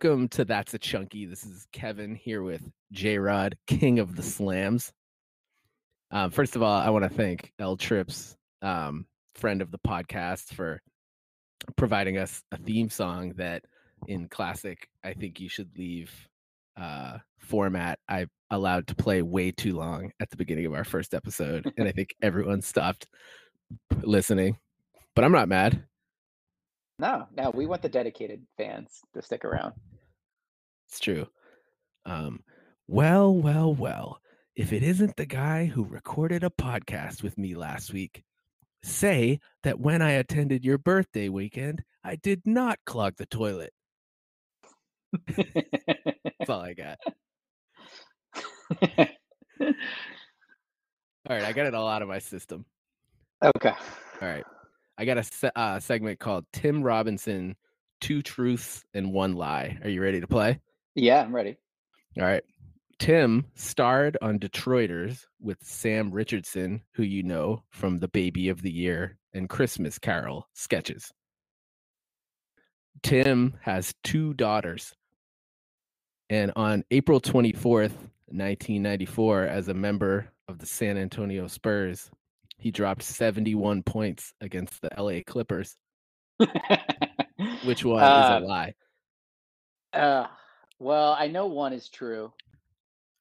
Welcome to That's a Chunky. This is Kevin here with J Rod, King of the Slams. Um, first of all, I want to thank L Trips, um, friend of the podcast, for providing us a theme song that, in classic, I think you should leave uh, format, I allowed to play way too long at the beginning of our first episode, and I think everyone stopped listening. But I'm not mad. No, no, we want the dedicated fans to stick around. It's true. Um, well, well, well. If it isn't the guy who recorded a podcast with me last week, say that when I attended your birthday weekend, I did not clog the toilet. That's all I got. all right, I got it all out of my system. okay. All right. I got a se- uh, segment called Tim Robinson, Two Truths and One Lie. Are you ready to play? Yeah, I'm ready. All right. Tim starred on Detroiters with Sam Richardson, who you know from the Baby of the Year and Christmas Carol sketches. Tim has two daughters. And on April 24th, 1994, as a member of the San Antonio Spurs, he dropped 71 points against the LA Clippers. Which one uh, is a lie? Uh, well, I know one is true.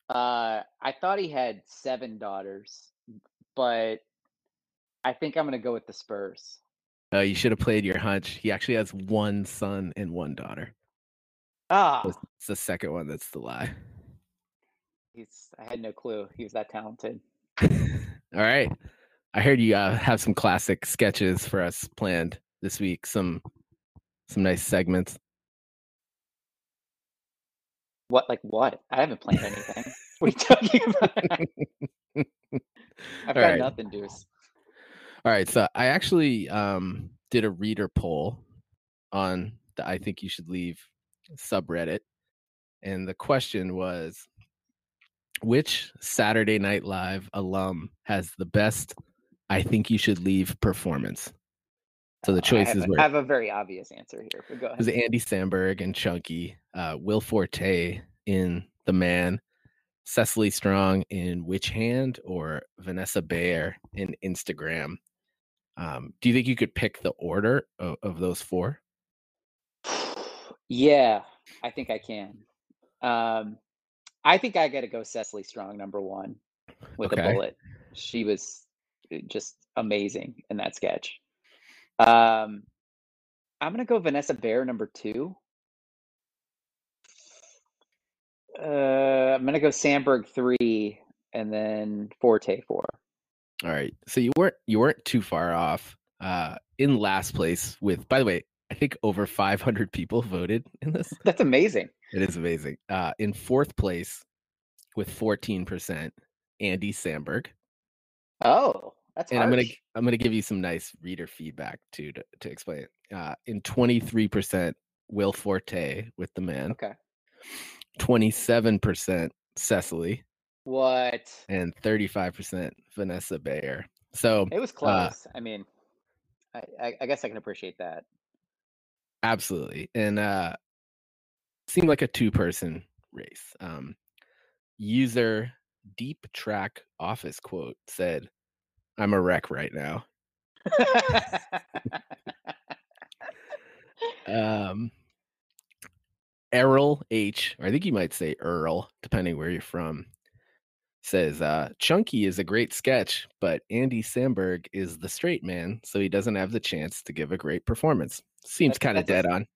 Uh, I thought he had seven daughters, but I think I'm going to go with the Spurs. Uh, you should have played your hunch. He actually has one son and one daughter. Ah, it's the second one that's the lie. He's. I had no clue he was that talented. All right. I heard you uh, have some classic sketches for us planned this week. Some some nice segments. What like what? I haven't planned anything. what are you talking about? I've got right. nothing, Deuce. All right, so I actually um, did a reader poll on the I think you should leave subreddit, and the question was, which Saturday Night Live alum has the best I think you should leave performance. So the choices I were I have a very obvious answer here. But go ahead. It was Andy Samberg and Chunky, uh, Will Forte in The Man, Cecily Strong in Witch Hand, or Vanessa Bayer in Instagram. Um, do you think you could pick the order of, of those four? Yeah, I think I can. Um, I think I got to go Cecily Strong number one with okay. a bullet. She was just amazing in that sketch. Um, I'm gonna go Vanessa Bayer number two. Uh, I'm gonna go Samberg three, and then Forte four. All right, so you weren't you weren't too far off. Uh, in last place with, by the way, I think over 500 people voted in this. That's amazing. It is amazing. Uh, in fourth place with 14%, Andy Samberg. Oh, that's and harsh. I'm gonna I'm gonna give you some nice reader feedback too to, to explain it. Uh, in 23%, Will Forte with the man. Okay. 27% Cecily. What? And 35% Vanessa Bayer. So it was uh close. Uh, I mean, I, I, I guess I can appreciate that. Absolutely. And uh seemed like a two person race. Um user deep track office quote said I'm a wreck right now. um, Errol H, or I think you might say Earl, depending where you're from, says uh, Chunky is a great sketch, but Andy Samberg is the straight man, so he doesn't have the chance to give a great performance. Seems kind of dead a, on.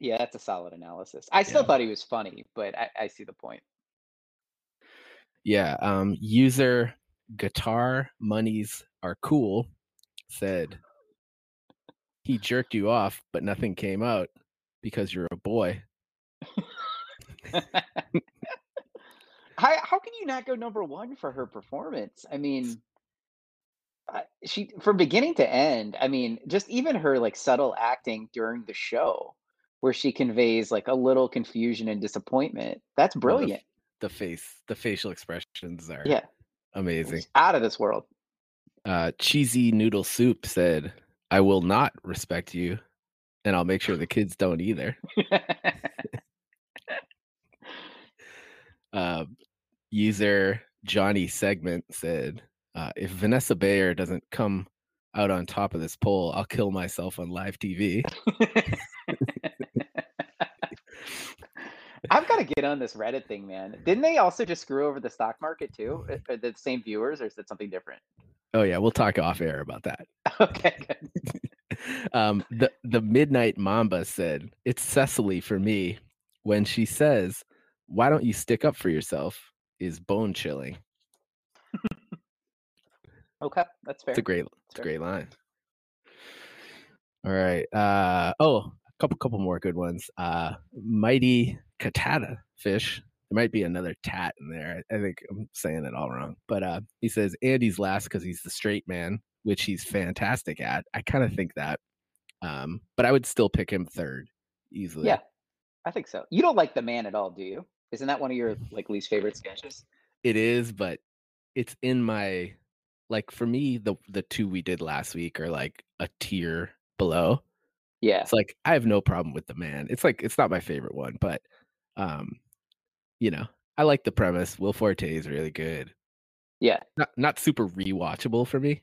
Yeah, that's a solid analysis. I still yeah. thought he was funny, but I, I see the point. Yeah. Um, user guitar monies are cool said he jerked you off but nothing came out because you're a boy. How, how can you not go number one for her performance? I mean uh, she from beginning to end i mean just even her like subtle acting during the show where she conveys like a little confusion and disappointment that's brilliant well, the, the, face the facial expressions are yeah Amazing. Out of this world. Uh, Cheesy Noodle Soup said, I will not respect you. and I'll make sure the kids don't either. Uh, user Johnny Segment said, uh, "If Vanessa Bayer doesn't come out on top of this poll, I'll kill myself on live TV." I've got to get on this Reddit thing, man. Didn't they also just screw over the stock market too? Are the same viewers, or is it something different? Oh yeah, we'll talk off air about that. Okay, good. um, the the Midnight Mamba said, "It's Cecily for me when she says." why don't you stick up for yourself is bone chilling. okay, that's fair. It's a great, it's a great line. All right. Uh, oh, a couple, couple more good ones. Uh, mighty Katata fish. There might be another tat in there. I, think I'm saying it all wrong. But uh, he says Andy's last because he's the straight man, which he's fantastic at. I kind of think that. Um, but I would still pick him third easily. Yeah, I think so. You don't like the man at all, do you? Isn't that one of your like least favorite sketches? It is, but it's in my like for me the the two we did last week are like a tier below. Yeah. It's like I have no problem with the man. It's like it's not my favorite one, but um you know, I like the premise. Will Forte is really good. Yeah. Not not super rewatchable for me.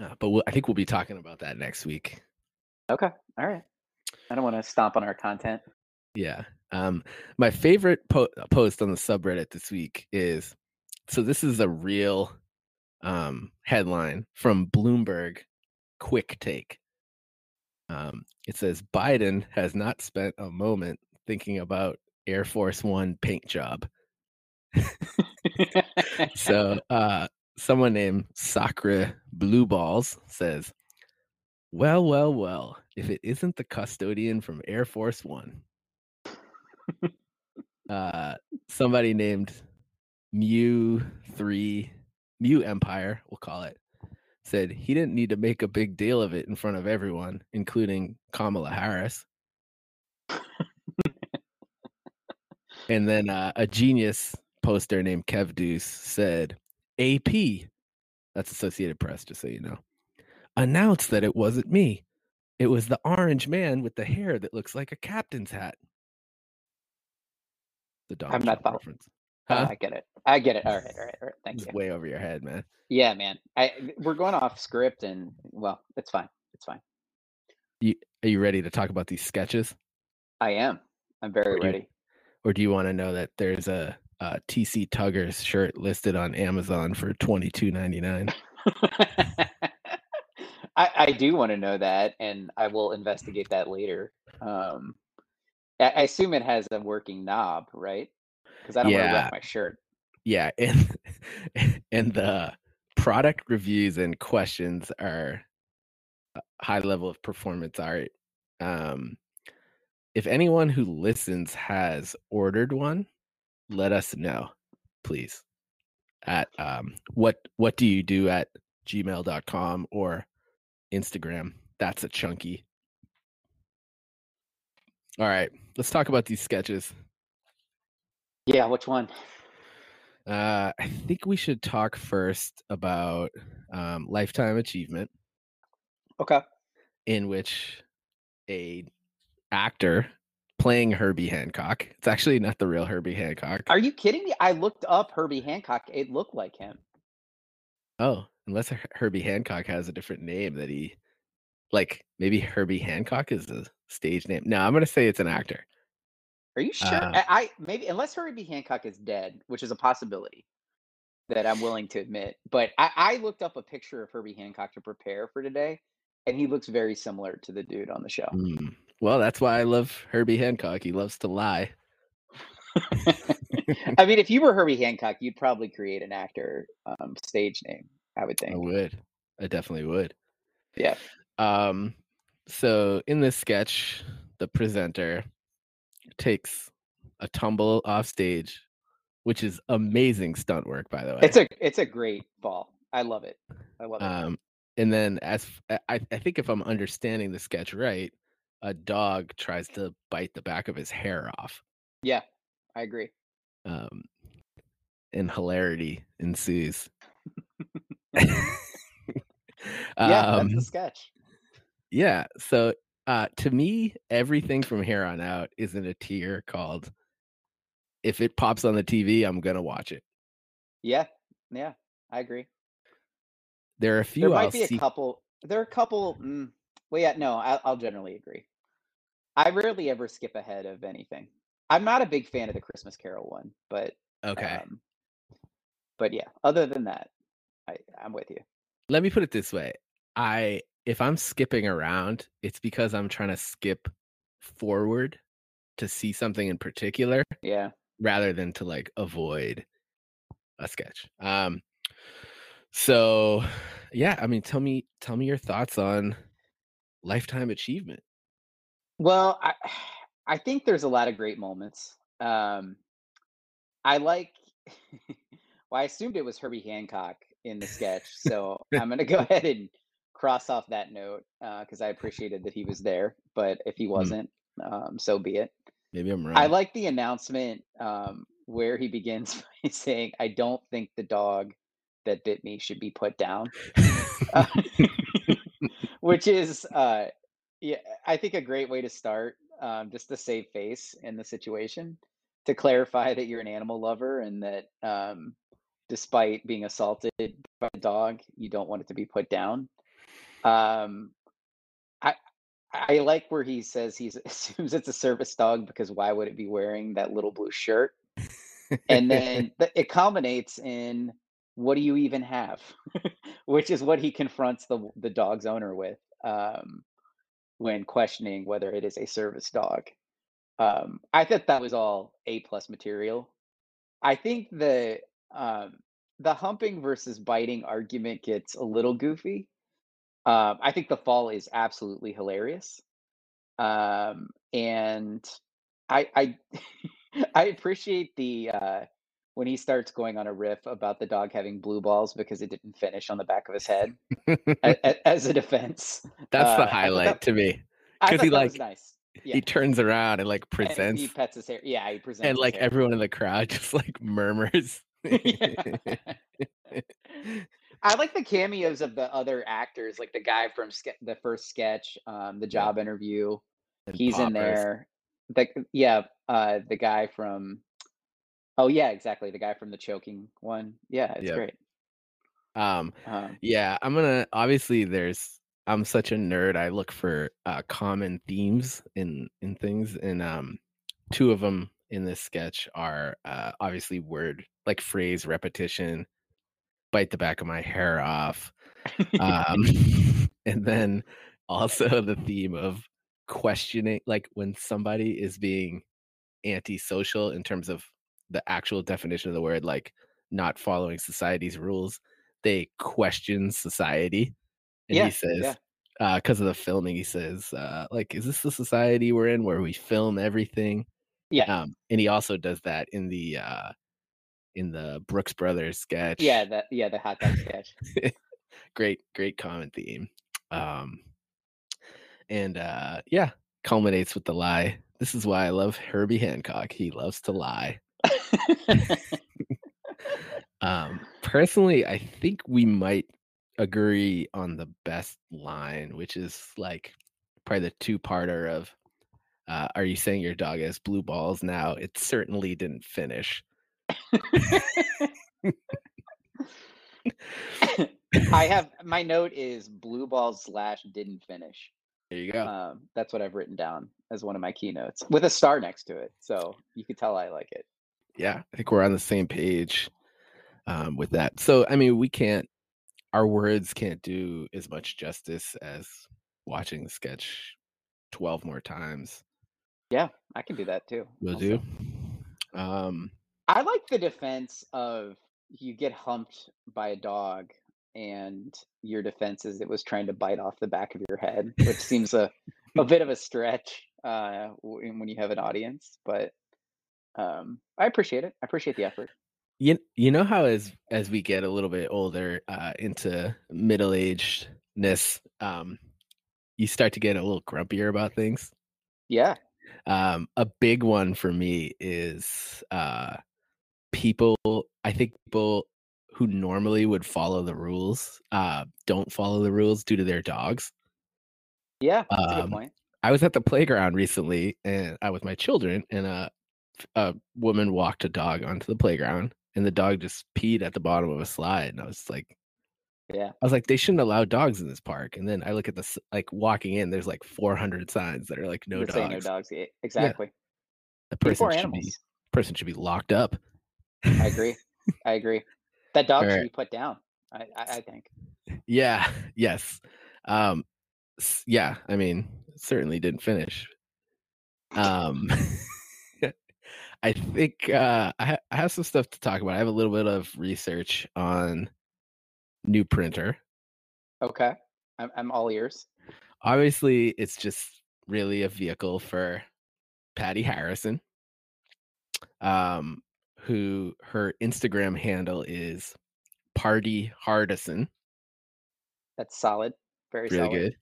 Uh, but we'll, I think we'll be talking about that next week. Okay. All right. I don't want to stomp on our content. Yeah. Um, my favorite po- post on the subreddit this week is so this is a real um, headline from Bloomberg Quick Take. Um, it says Biden has not spent a moment thinking about Air Force One paint job. so uh, someone named Sakra Blue Balls says, Well, well, well, if it isn't the custodian from Air Force One uh, somebody named Mew Three, Mew Empire, we'll call it, said he didn't need to make a big deal of it in front of everyone, including Kamala Harris. and then uh, a genius poster named Kev Deuce said, AP, that's Associated Press, just so you know, announced that it wasn't me. It was the orange man with the hair that looks like a captain's hat the Donald I'm not Trump reference. Oh. I get it. I get it. All right, all right, all right. Thank you. Way over your head, man. Yeah, man. I we're going off script, and well, it's fine. It's fine. You are you ready to talk about these sketches? I am. I'm very or ready. You, or do you want to know that there's a, a TC Tuggers shirt listed on Amazon for twenty two ninety nine? I, I do want to know that, and I will investigate that later. Um, I assume it has a working knob, right? Because I don't want to Yeah. wreck my shirt. Yeah, and and the product reviews and questions are high level of performance art. Um, if anyone who listens has ordered one, let us know, please. At um, what what do you do at gmail.com or Instagram? That's a chunky. All right, let's talk about these sketches. Yeah, which one? Uh, I think we should talk first about um, lifetime achievement, Okay. in which a actor playing Herbie Hancock. It's actually not the real Herbie Hancock. Are you kidding me? I looked up Herbie Hancock. It looked like him. Oh, unless Herbie Hancock has a different name that he, like maybe Herbie Hancock is a stage name. No, I'm gonna say it's an actor. Are you sure? Uh, I, I maybe unless Herbie Hancock is dead, which is a possibility that I'm willing to admit. But I, I looked up a picture of Herbie Hancock to prepare for today, and he looks very similar to the dude on the show. Mm, Well, that's why I love Herbie Hancock. He loves to lie. I mean, if you were Herbie Hancock, you'd probably create an actor um, stage name. I would think. I would. I definitely would. Yeah. Um, so in this sketch, the presenter takes a tumble off stage, which is amazing stunt work, by the way. It's a it's a great ball. I love it. I love it. um, and then as I, I think if I'm understanding the sketch right, a dog tries to bite the back of his hair off. yeah, I agree. Um, and hilarity ensues. Yeah, that's um, the sketch. Yeah. So uh to me, everything from here on out is in a tier called if it pops on the TV, I'm gonna watch it. Yeah, yeah, I agree. There are a There few I'll might be a couple. There are a couple. Mm, well, yeah, no, I, I'll generally agree. I rarely ever skip ahead of anything. I'm not a big fan of the Christmas Carol one, but Okay. um, but yeah. Other than that, I I'm with you. Let me put it this way. I if I'm skipping around, it's because I'm trying to skip forward to see something in particular Yeah. rather than to like avoid a sketch. Um so yeah, I mean tell me tell me your thoughts on lifetime achievement. Well, I I think there's a lot of great moments. Um, I like. well, I assumed it was Herbie Hancock in the sketch, so I'm gonna go ahead and cross off that note because I appreciated that he was there. But if he Hmm, wasn't, um, so be it. maybe I'm wrong. I like the announcement um, where he begins by saying, "I don't think the dog that bit me should be put down," uh, which is, uh, yeah, I think a great way to start, um, just to save face in the situation, to clarify that you're an animal lover and that um, despite being assaulted by a dog, you don't want it to be put down. Um, I I like where he says he assumes it's a service dog because why would it be wearing that little blue shirt? And then the, it culminates in what do you even have? Which is what he confronts the the dog's owner with um, when questioning whether it is a service dog. Um, I thought that was all A plus material. I think the um, the humping versus biting argument gets a little goofy. Um, I think the fall is absolutely hilarious. Um, and I I I appreciate the uh when he starts going on a riff about the dog having blue balls because it didn't finish on the back of his head a- a- as a defense. That's the Uh, thought highlight that to me. Cuz he like nice. Yeah, he turns around and like and he pets his hair. Yeah, he presents And like everyone in the crowd just like murmurs. Yeah. I like the cameos of the other actors, like the guy from ske- the first sketch, um, the job interview. And He's in there. The yeah, uh, the guy from oh yeah, exactly, the guy from the choking one. Yeah, it's Yep. great. Um, Um, yeah, I'm gonna obviously there's I'm such a nerd. I look for uh common themes in in things, and um, two of them in this sketch are uh obviously word like phrase repetition, bite the back of my hair off, um, and then also the theme of questioning, like when somebody is being antisocial in terms of the actual definition of the word, like not following society's rules. They question society. And he yeah, yeah, says, uh, because of the filming, he says, uh, like, is this the society we're in where we film everything? yeah, Um, and he also does that in the uh in the Brooks Brothers sketch. yeah. That yeah, the hot dog sketch. great, great common theme. Um, and uh yeah, culminates with the lie. This is why I love Herbie Hancock. He loves to lie. Um, personally, I think we might agree on the best line, which is like probably the two-parter of uh, "Are you saying your dog has blue balls now?" It certainly didn't finish. I have my note is blue balls slash didn't finish. There you go. Um, that's what I've written down as one of my keynotes with a star next to it. So you could tell I like it. Yeah, I think we're on the same page um, with that. So, I mean, we can't, our words can't do as much justice as watching the sketch 12 more times Yeah, I can do that too. will Also. do. Um, I like the defense of you get humped by a dog and your defense is it was trying to bite off the back of your head, which seems a, a bit of a stretch uh, when you have an audience, but um, I appreciate it. I appreciate the effort. You you know how as as we get a little bit older uh, into middle agedness, um, you start to get a little grumpier about things. Yeah. Um, a big one for me is uh, people. I think people who normally would follow the rules uh, don't follow the rules due to their dogs. Yeah, that's a good Um, point. I was at the playground recently and I with my children and a a woman walked a dog onto the playground and the dog just peed at the bottom of a slide and I was like Yeah. I was like they shouldn't allow dogs in this park and then I look at this like walking in there's like 400 signs that are like no say no dogs. dogs. Yeah, exactly. The person should animals. be person should be locked up. I agree. I agree. That dog should be put down. I, I, I think. Yeah, yes. Um yeah, I mean, certainly didn't finish. Um I think uh I, ha- I have some stuff to talk about. I have a little bit of research on new printer. Okay. I'm, I'm all ears. Obviously, it's just really a vehicle for Patti Harrison. Um who her Instagram handle is Party Hardison. That's solid. Very really solid. good.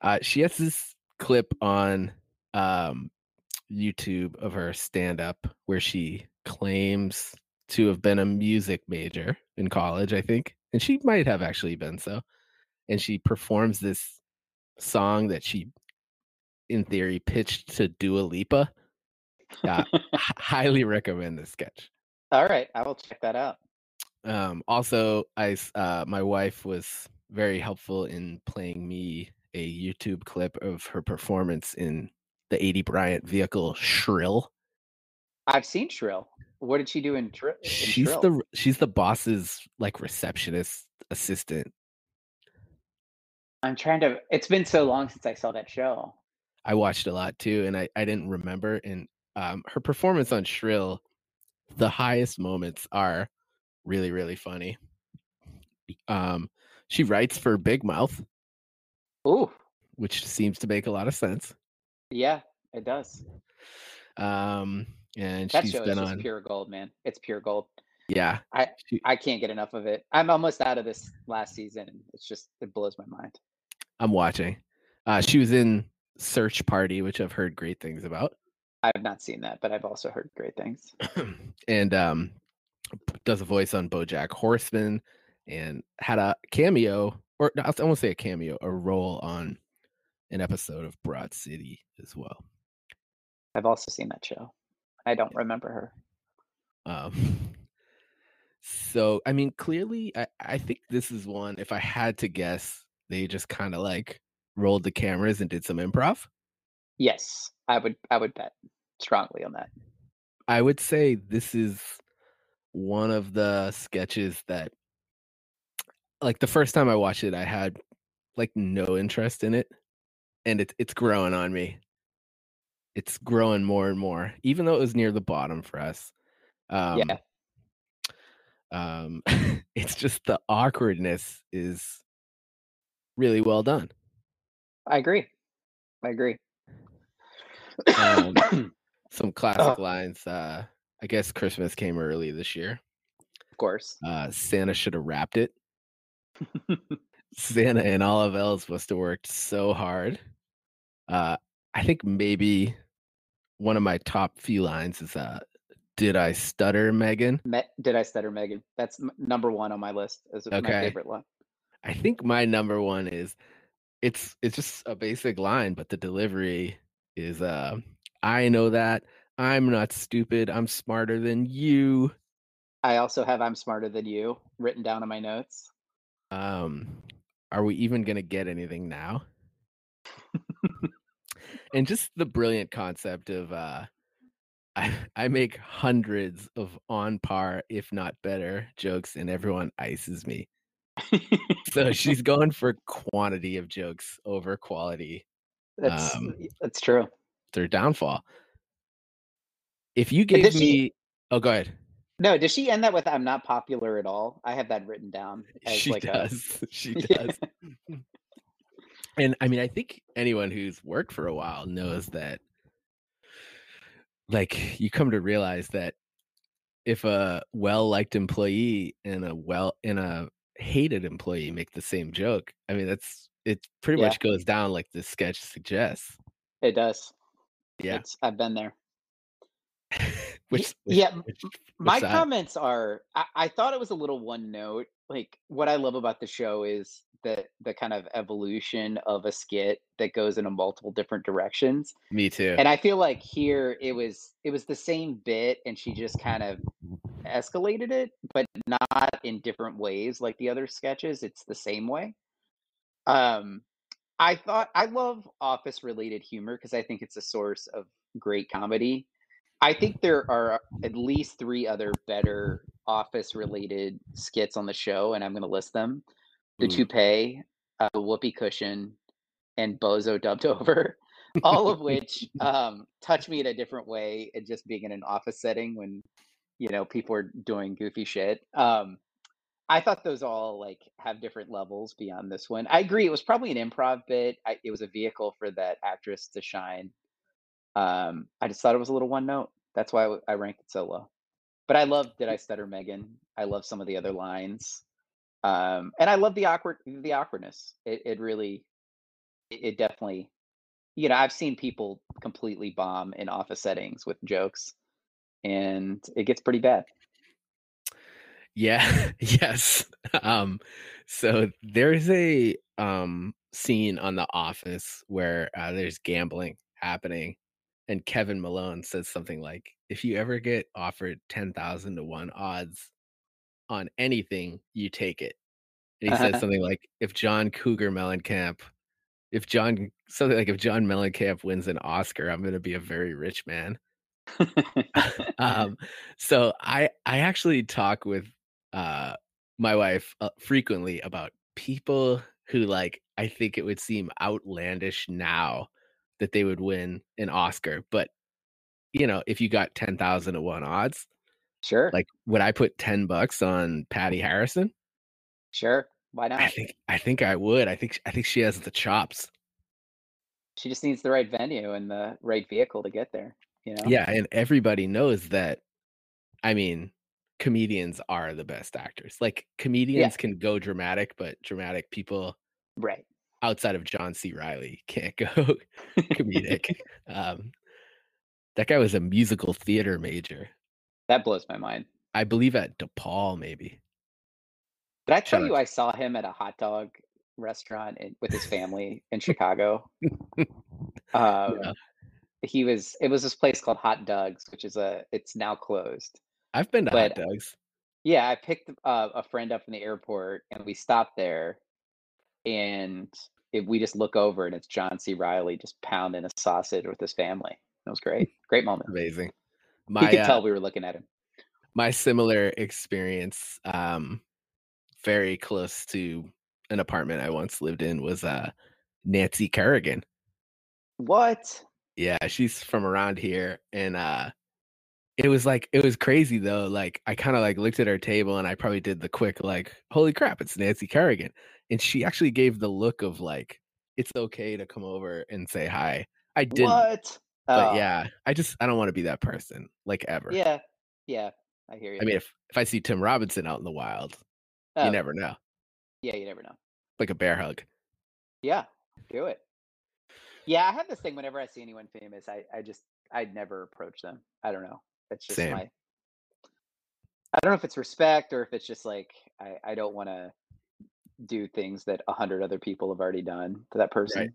Uh, she has this clip on um, YouTube of her stand up where she claims to have been a music major in college, I think. And she might have actually been so. And she performs this song that she, in theory, pitched to Dua Lipa. Uh, h- highly recommend this sketch. All right. I will check that out. Um, also, I uh, my wife was very helpful in playing me a YouTube clip of her performance in the Aidy Bryant vehicle Shrill. I've seen Shrill. What did she do in, in She's Shrill? the she's the boss's like receptionist assistant. I'm trying to. It's been so long since I saw that show. I watched a lot too, and I I didn't remember. And um, her performance on Shrill, the highest moments are really really funny. Um, she writes for Big Mouth, Ooh, which seems to make a lot of sense. yeah, it does. Um, and That she's show is been just on. pure gold, man. It's pure gold. Yeah, I she- I can't get enough of it. I'm almost out of this last season. It's just it blows my mind. I'm watching. Uh, she was in Search Party, which I've heard great things about, I have not seen that, but I've also heard great things. and um, does a voice on BoJack Horseman, and had a cameo, or I won't say a cameo, a role on an episode of Broad City as well. I've also seen that show. I don't remember her. Um, so I mean, clearly, I, I think this is one. If I had to guess, they just kind of like rolled the cameras and did some improv. Yes, I would. I would bet strongly on that. I would say this is one of the sketches that, like, the first time I watched it, I had like no interest in it, and it's it's growing on me. It's growing more and more, even though it was near the bottom for us. Um, yeah, um it's just the awkwardness is really well done I agree. I agree. Um, some classic Oh. lines uh i guess christmas came early this year of course. uh santa should have wrapped it santa and all of elves must have worked so hard uh i think maybe one of my top few lines is uh did i stutter megan Me- did I stutter, Megan? That's m- number one on my list as my favorite line. I think my number one is it's it's just a basic line, but the delivery is uh I know that I'm not stupid, I'm smarter than you. I also have "I'm smarter than you" written down in my notes. Um are we even gonna get anything now? and just the brilliant concept of uh I, I make hundreds of on par, if not better, jokes, and everyone ices me. So she's going for quantity of jokes over quality. That's Um, that's true. their downfall. If you gave did she- me, oh, go ahead. No, does she end that with "I'm not popular at all"? I have that written down as She like a does. She Yeah. does. And I mean, I think anyone who's worked for a while knows that, like, you come to realize that if a well-liked employee and a well and a hated employee make the same joke, I mean, that's it. Pretty Yeah. much goes down like the sketch suggests. It does. Yeah. It's, I've been there. which, which yeah, which- which My side? comments are I, I thought it was a little one note. Like what I love about the show is the the kind of evolution of a skit that goes in a multiple different directions. Me too. And I feel like here it was it was the same bit and she just kind of escalated it, but not in different ways like the other sketches. It's the same way. Um I thought I love office related humor because I think it's a source of great comedy. I think there are at least three other better office related skits on the show, and I'm going to list them the Ooh. toupee, uh, whoopee cushion, and bozo dubbed over, all of which um, touch me in a different way. And just being in an office setting when you know people are doing goofy shit. Um, I thought those all like have different levels beyond this one. I agree. It was probably an improv bit. I, it was a vehicle for that actress to shine. Um, I just thought it was a little one note. That's why I ranked it so low. But I love Did I Stutter Megan? I love some of the other lines. Um, and I love the awkward the awkwardness. It it really it, it definitely you know, I've seen people completely bomb in office settings with jokes and it gets pretty bad. Yeah, yes. Um, so there's a um scene on The Office where uh, there's gambling happening, and Kevin Malone says something like, "If you ever get offered ten thousand to one odds on anything, you take it." And he says something like, "If John Cougar Mellencamp, if John something like if John Mellencamp wins an Oscar, I'm gonna be a very rich man." um, so I I actually talk with uh my wife uh, frequently about people who like I think it would seem outlandish now that they would win an Oscar, but you know, if you got 10,000 to 1 odds, sure. like would I put 10 bucks on Patti Harrison? Sure. Why not? I think I think I would. I think I think she has the chops. She just needs the right venue and the right vehicle to get there, you know? Yeah, and everybody knows that I mean, comedians are the best actors. Like Yeah, comedians can go dramatic, but dramatic people right. outside of John C. Reilly can't go comedic. Um, that guy was a musical theater major. That blows my mind. I believe at DePaul, maybe. Did I tell you. I saw him at a hot dog restaurant in, with his family in Chicago? Yeah. Um, he was. It was this place called Hot Dogs, which is a. It's now closed. I've been to hot But dogs. yeah, I picked uh, a friend up in the airport, and we stopped there, and it, we just look over, and it's John C. Reilly just pounding a sausage with his family. It was great. Great moment. Amazing. My could uh, tell we were looking at him. my similar experience, um, very close to an apartment I once lived in was uh Nancy Kerrigan. What? Yeah, she's from around here, and uh it was like it was crazy though. Like I kind of like looked at her table and I probably did the quick like, holy crap, it's Nancy Kerrigan. And she actually gave the look of like, it's okay to come over and say hi. I didn't, What? but Oh, yeah, I just I don't want to be that person, like ever. yeah, yeah. I hear you. I mean, if if I see Tim Robinson out in the wild, oh, you never know. yeah, you never know. Like a bear hug. Yeah, do it. Yeah, I have this thing whenever I see anyone famous, I I just I'd never approach them. I don't know. It's just Same. my I don't know if it's respect or if it's just like I I don't want to do things that a hundred other people have already done to that Right. person.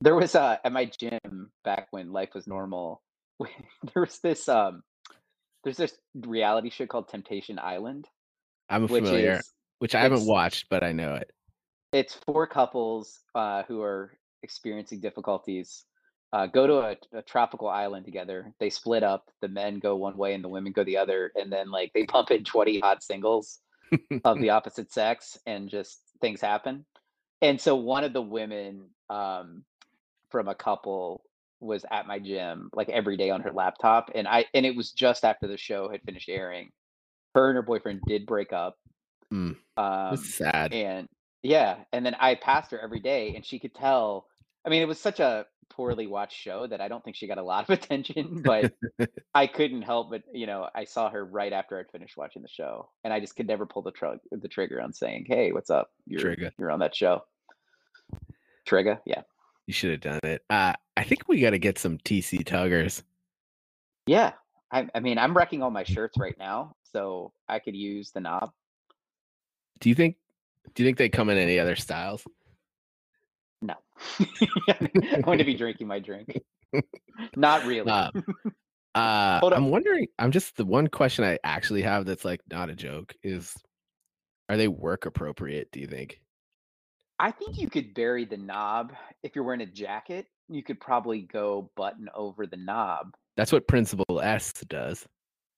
There was uh at my gym back when life was normal. there was this um there's this reality show called Temptation Island, I'm which familiar, is which I haven't watched, but I know it. it's four couples uh, who are experiencing difficulties uh, go to a, a tropical island together. They split up. The men go one way and the women go the other, and then like they pump in twenty hot singles of the opposite sex, and just things happen. And so one of the women um, from a couple was at my gym like every day on her laptop, and I and it was just after the show had finished airing. Her and her boyfriend did break up. Mm, Um, it's sad. and yeah, and then I passed her every day, and she could tell. I mean, it was such a poorly watched show that I don't think she got a lot of attention, but I couldn't help but, you know, I saw her right after I'd finished watching the show, and I just could never pull the tr- the trigger on saying, "Hey, what's up? You're Trigger. you're on that show." Trigger, yeah, You should have done it. Uh, I think we got to get some TC tuggers. yeah. I, I mean, I'm wrecking all my shirts right now, so I could use the knob. Do you think Do you think they come in any other styles? No. I'm going to be drinking my drink. Not really. Uh, uh, I'm wondering. I'm just the one question I actually have that's like not a joke is, are they work appropriate? Do you think? I think you could bury the knob if you're wearing a jacket. You could probably go button over the knob. That's what Principal S does.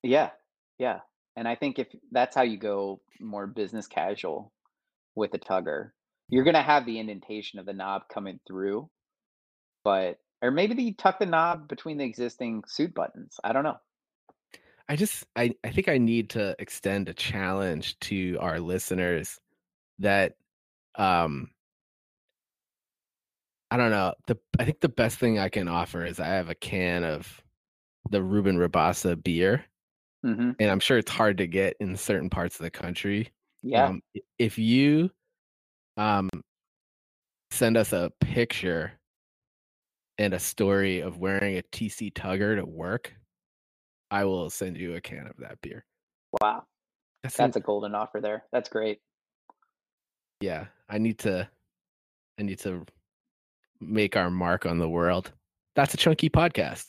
Yeah, yeah. And I think if that's how you go more business casual with a tugger, you're gonna have the indentation of the knob coming through, but or maybe they tuck the knob between the existing suit buttons. I don't know. I just I I think I need to extend a challenge to our listeners that um I don't know. The I think the best thing I can offer is I have a can of the Ruben Rabasa beer, hmm and I'm sure it's hard to get in certain parts of the country. Yeah. Um, if you um send us a picture and a story of wearing a TC Tugger to work, I will send you a can of that beer. Wow. That's, That's a golden offer there. That's great. yeah. I need to I need to make our mark on the world. That's a chunky podcast.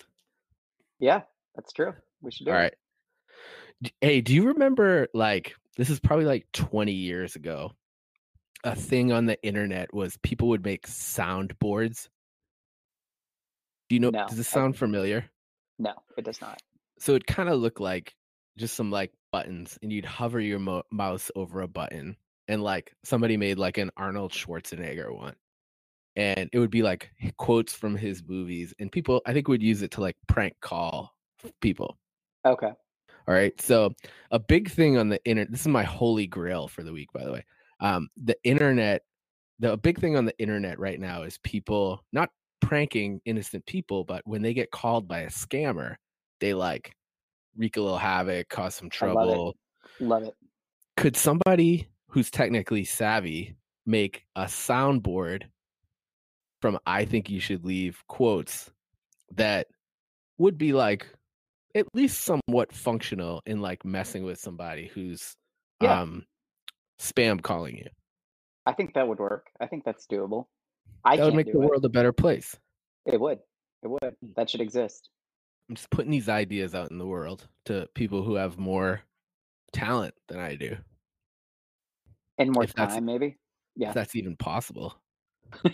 Yeah, that's true. We should do All it. right. Hey, do you remember like this is probably like 20 years ago? A thing on the internet was people would make soundboards. Do you know No, does this I- sound familiar? No, it does not. So it kind of looked like just some like buttons and you'd hover your mo- mouse over a button and like somebody made like an Arnold Schwarzenegger one. And it would be like quotes from his movies and people I think would use it to like prank call people. Okay. All right. So a big thing on the internet. This is my holy grail for the week, by the way. Um, the internet. The big thing on the internet right now is people not pranking innocent people, but when they get called by a scammer, they like wreak a little havoc, cause some I love it. trouble. Love it. Could somebody who's technically savvy make a soundboard from "I think you should leave" quotes that would be like at least somewhat functional in like messing with somebody who's Yeah. um spam calling you. I think that would work. I think that's doable. I that would make the it. world a better place. It would. It would. Mm. That should exist. I'm just putting these ideas out in the world to people who have more talent than I do. And more If time, maybe. Yeah. If that's even possible.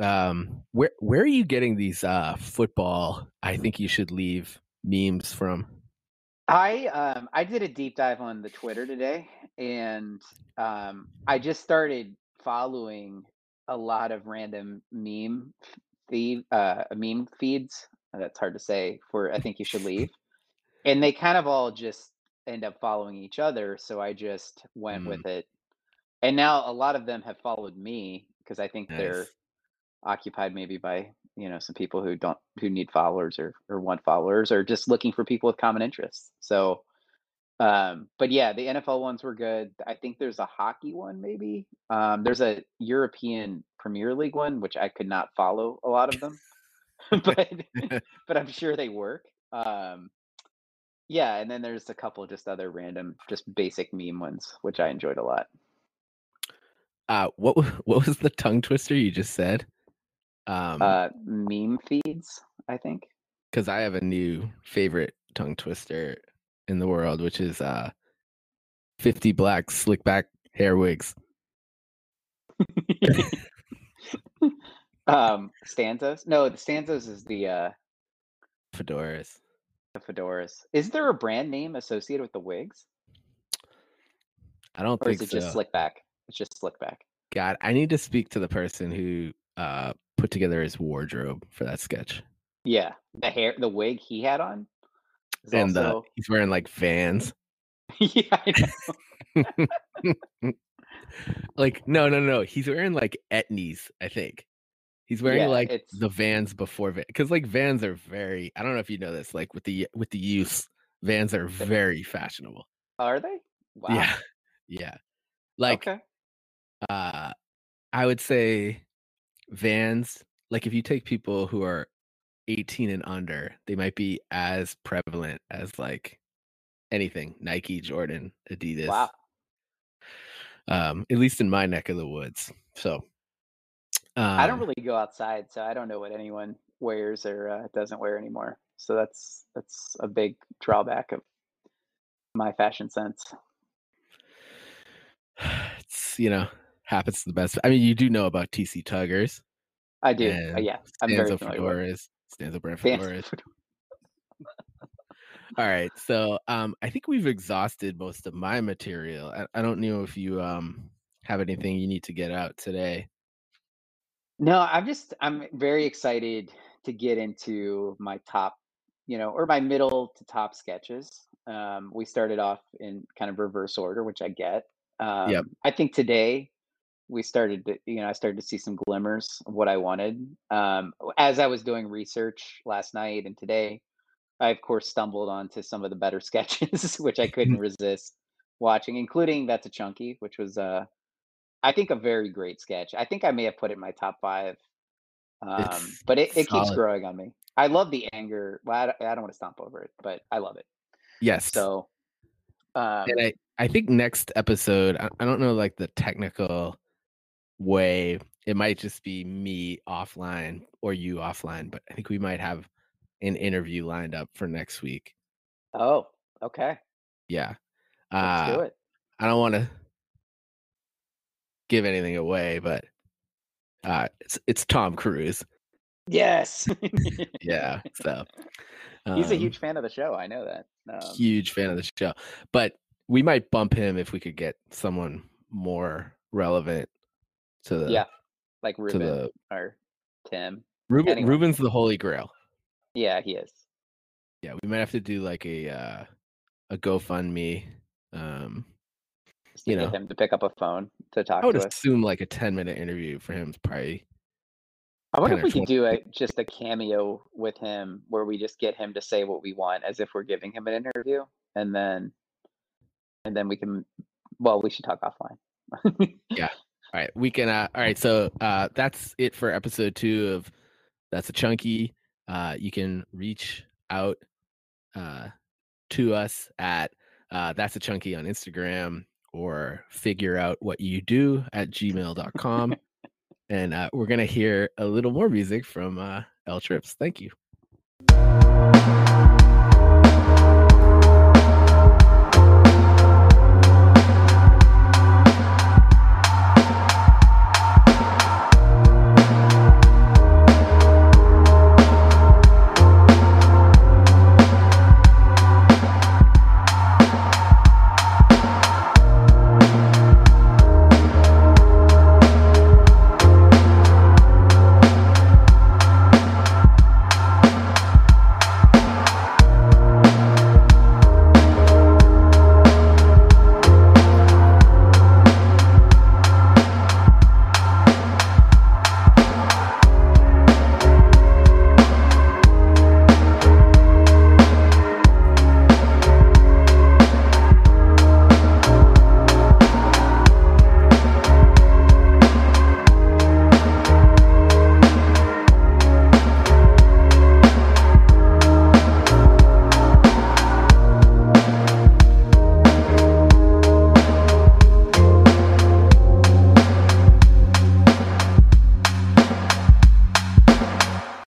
um where where are you getting these uh football I think you should leave memes from? I um I did a deep dive on the Twitter today, and um I just started following a lot of random meme feed uh meme feeds. That's hard to say. For I think you should leave, and they kind of all just end up following each other. So I just went Mm. with it, and now a lot of them have followed me because I think they're occupied maybe by you know some people who don't who need followers or or want followers or just looking for people with common interests. So um but yeah the nfl ones were good. I think there's a hockey one maybe. Um there's a european premier league one which i could not follow a lot of them but but i'm sure they work. Um yeah and then there's a couple just other random just basic meme ones which i enjoyed a lot. Uh what what was the tongue twister you just said? Um uh meme feeds i think because I have a new favorite tongue twister in the world, which is uh 50 black slick back hair wigs. um stanzas no the stanzas is the uh Fedoras. the fedoras is there a brand name associated with the wigs I don't or think is it so. just slick back it's just slick back God, I need to speak to the person who uh put together his wardrobe for that sketch. yeah the hair the wig he had on and also he's wearing like vans. yeah I know. like no, no, no. He's wearing like etnies, I think. He's wearing Yeah, like it's- the vans before because like vans are very. I don't know if you know this. Like with the with the use, vans are very fashionable. are they wow Yeah, yeah. Like okay uh, I would say vans. Like if you take people who are 18 and under, they might be as prevalent as like anything Nike, Jordan, Adidas. Wow. Um, at least in my neck of the woods. So um, I don't really go outside, so I don't know what anyone wears or uh, doesn't wear anymore. So that's that's a big drawback of my fashion sense. It's you know happens to the best. I mean, you do know about TC Tuggers. I do. Uh, yeah, I'm very Stanza familiar. with fedoras, Stanza brand Stanza fedoras. All right, so um, I think we've exhausted most of my material. I, I don't know if you um have anything you need to get out today. No, I'm just I'm very excited to get into my top, you know, or my middle to top sketches. Um, we started off in kind of reverse order, which I get. Yep. Um, I think today we started to, you know, I started to see some glimmers of what I wanted. Um, as I was doing research last night and today, I of course stumbled onto some of the better sketches, which I couldn't resist watching, including That's a Chunky, which was uh I think a very great sketch. I think I may have put it in my top five. Um, It's but it, it keeps growing on me. I love the anger. Well, I don't, I don't want to stomp over it, but I love it. Yes. So um and I, I think next episode, I, I don't know like the technical way. It might just be me offline or you offline, but I think we might have an interview lined up for next week. oh, okay. Yeah. Let's Uh do it. I don't want to give anything away, but uh it's it's Tom Cruise. Yes. Yeah. So He's a um, huge fan of the show. I know that. Um, huge fan of the show. But we might bump him if we could get someone more relevant to the yeah, like Ruben the or Tim. Ruben anyone. Ruben's the holy grail. Yeah, he is. Yeah, we might have to do like a uh a GoFundMe. Um You get know. him to pick up a phone to talk I would to us. assume like a 10 minute interview for him is probably I wonder if 10 or we could do a just a cameo with him where we just get him to say what we want as if we're giving him an interview and then and then we can well we should talk offline. All right, we can. Uh, all right, so uh, that's it for episode two of That's a Chunky. Uh, you can reach out uh, to us at uh, That's a Chunky on Instagram or figure out what you do at gmail.com. and uh, we're going to hear a little more music from uh, L Trips. Thank you.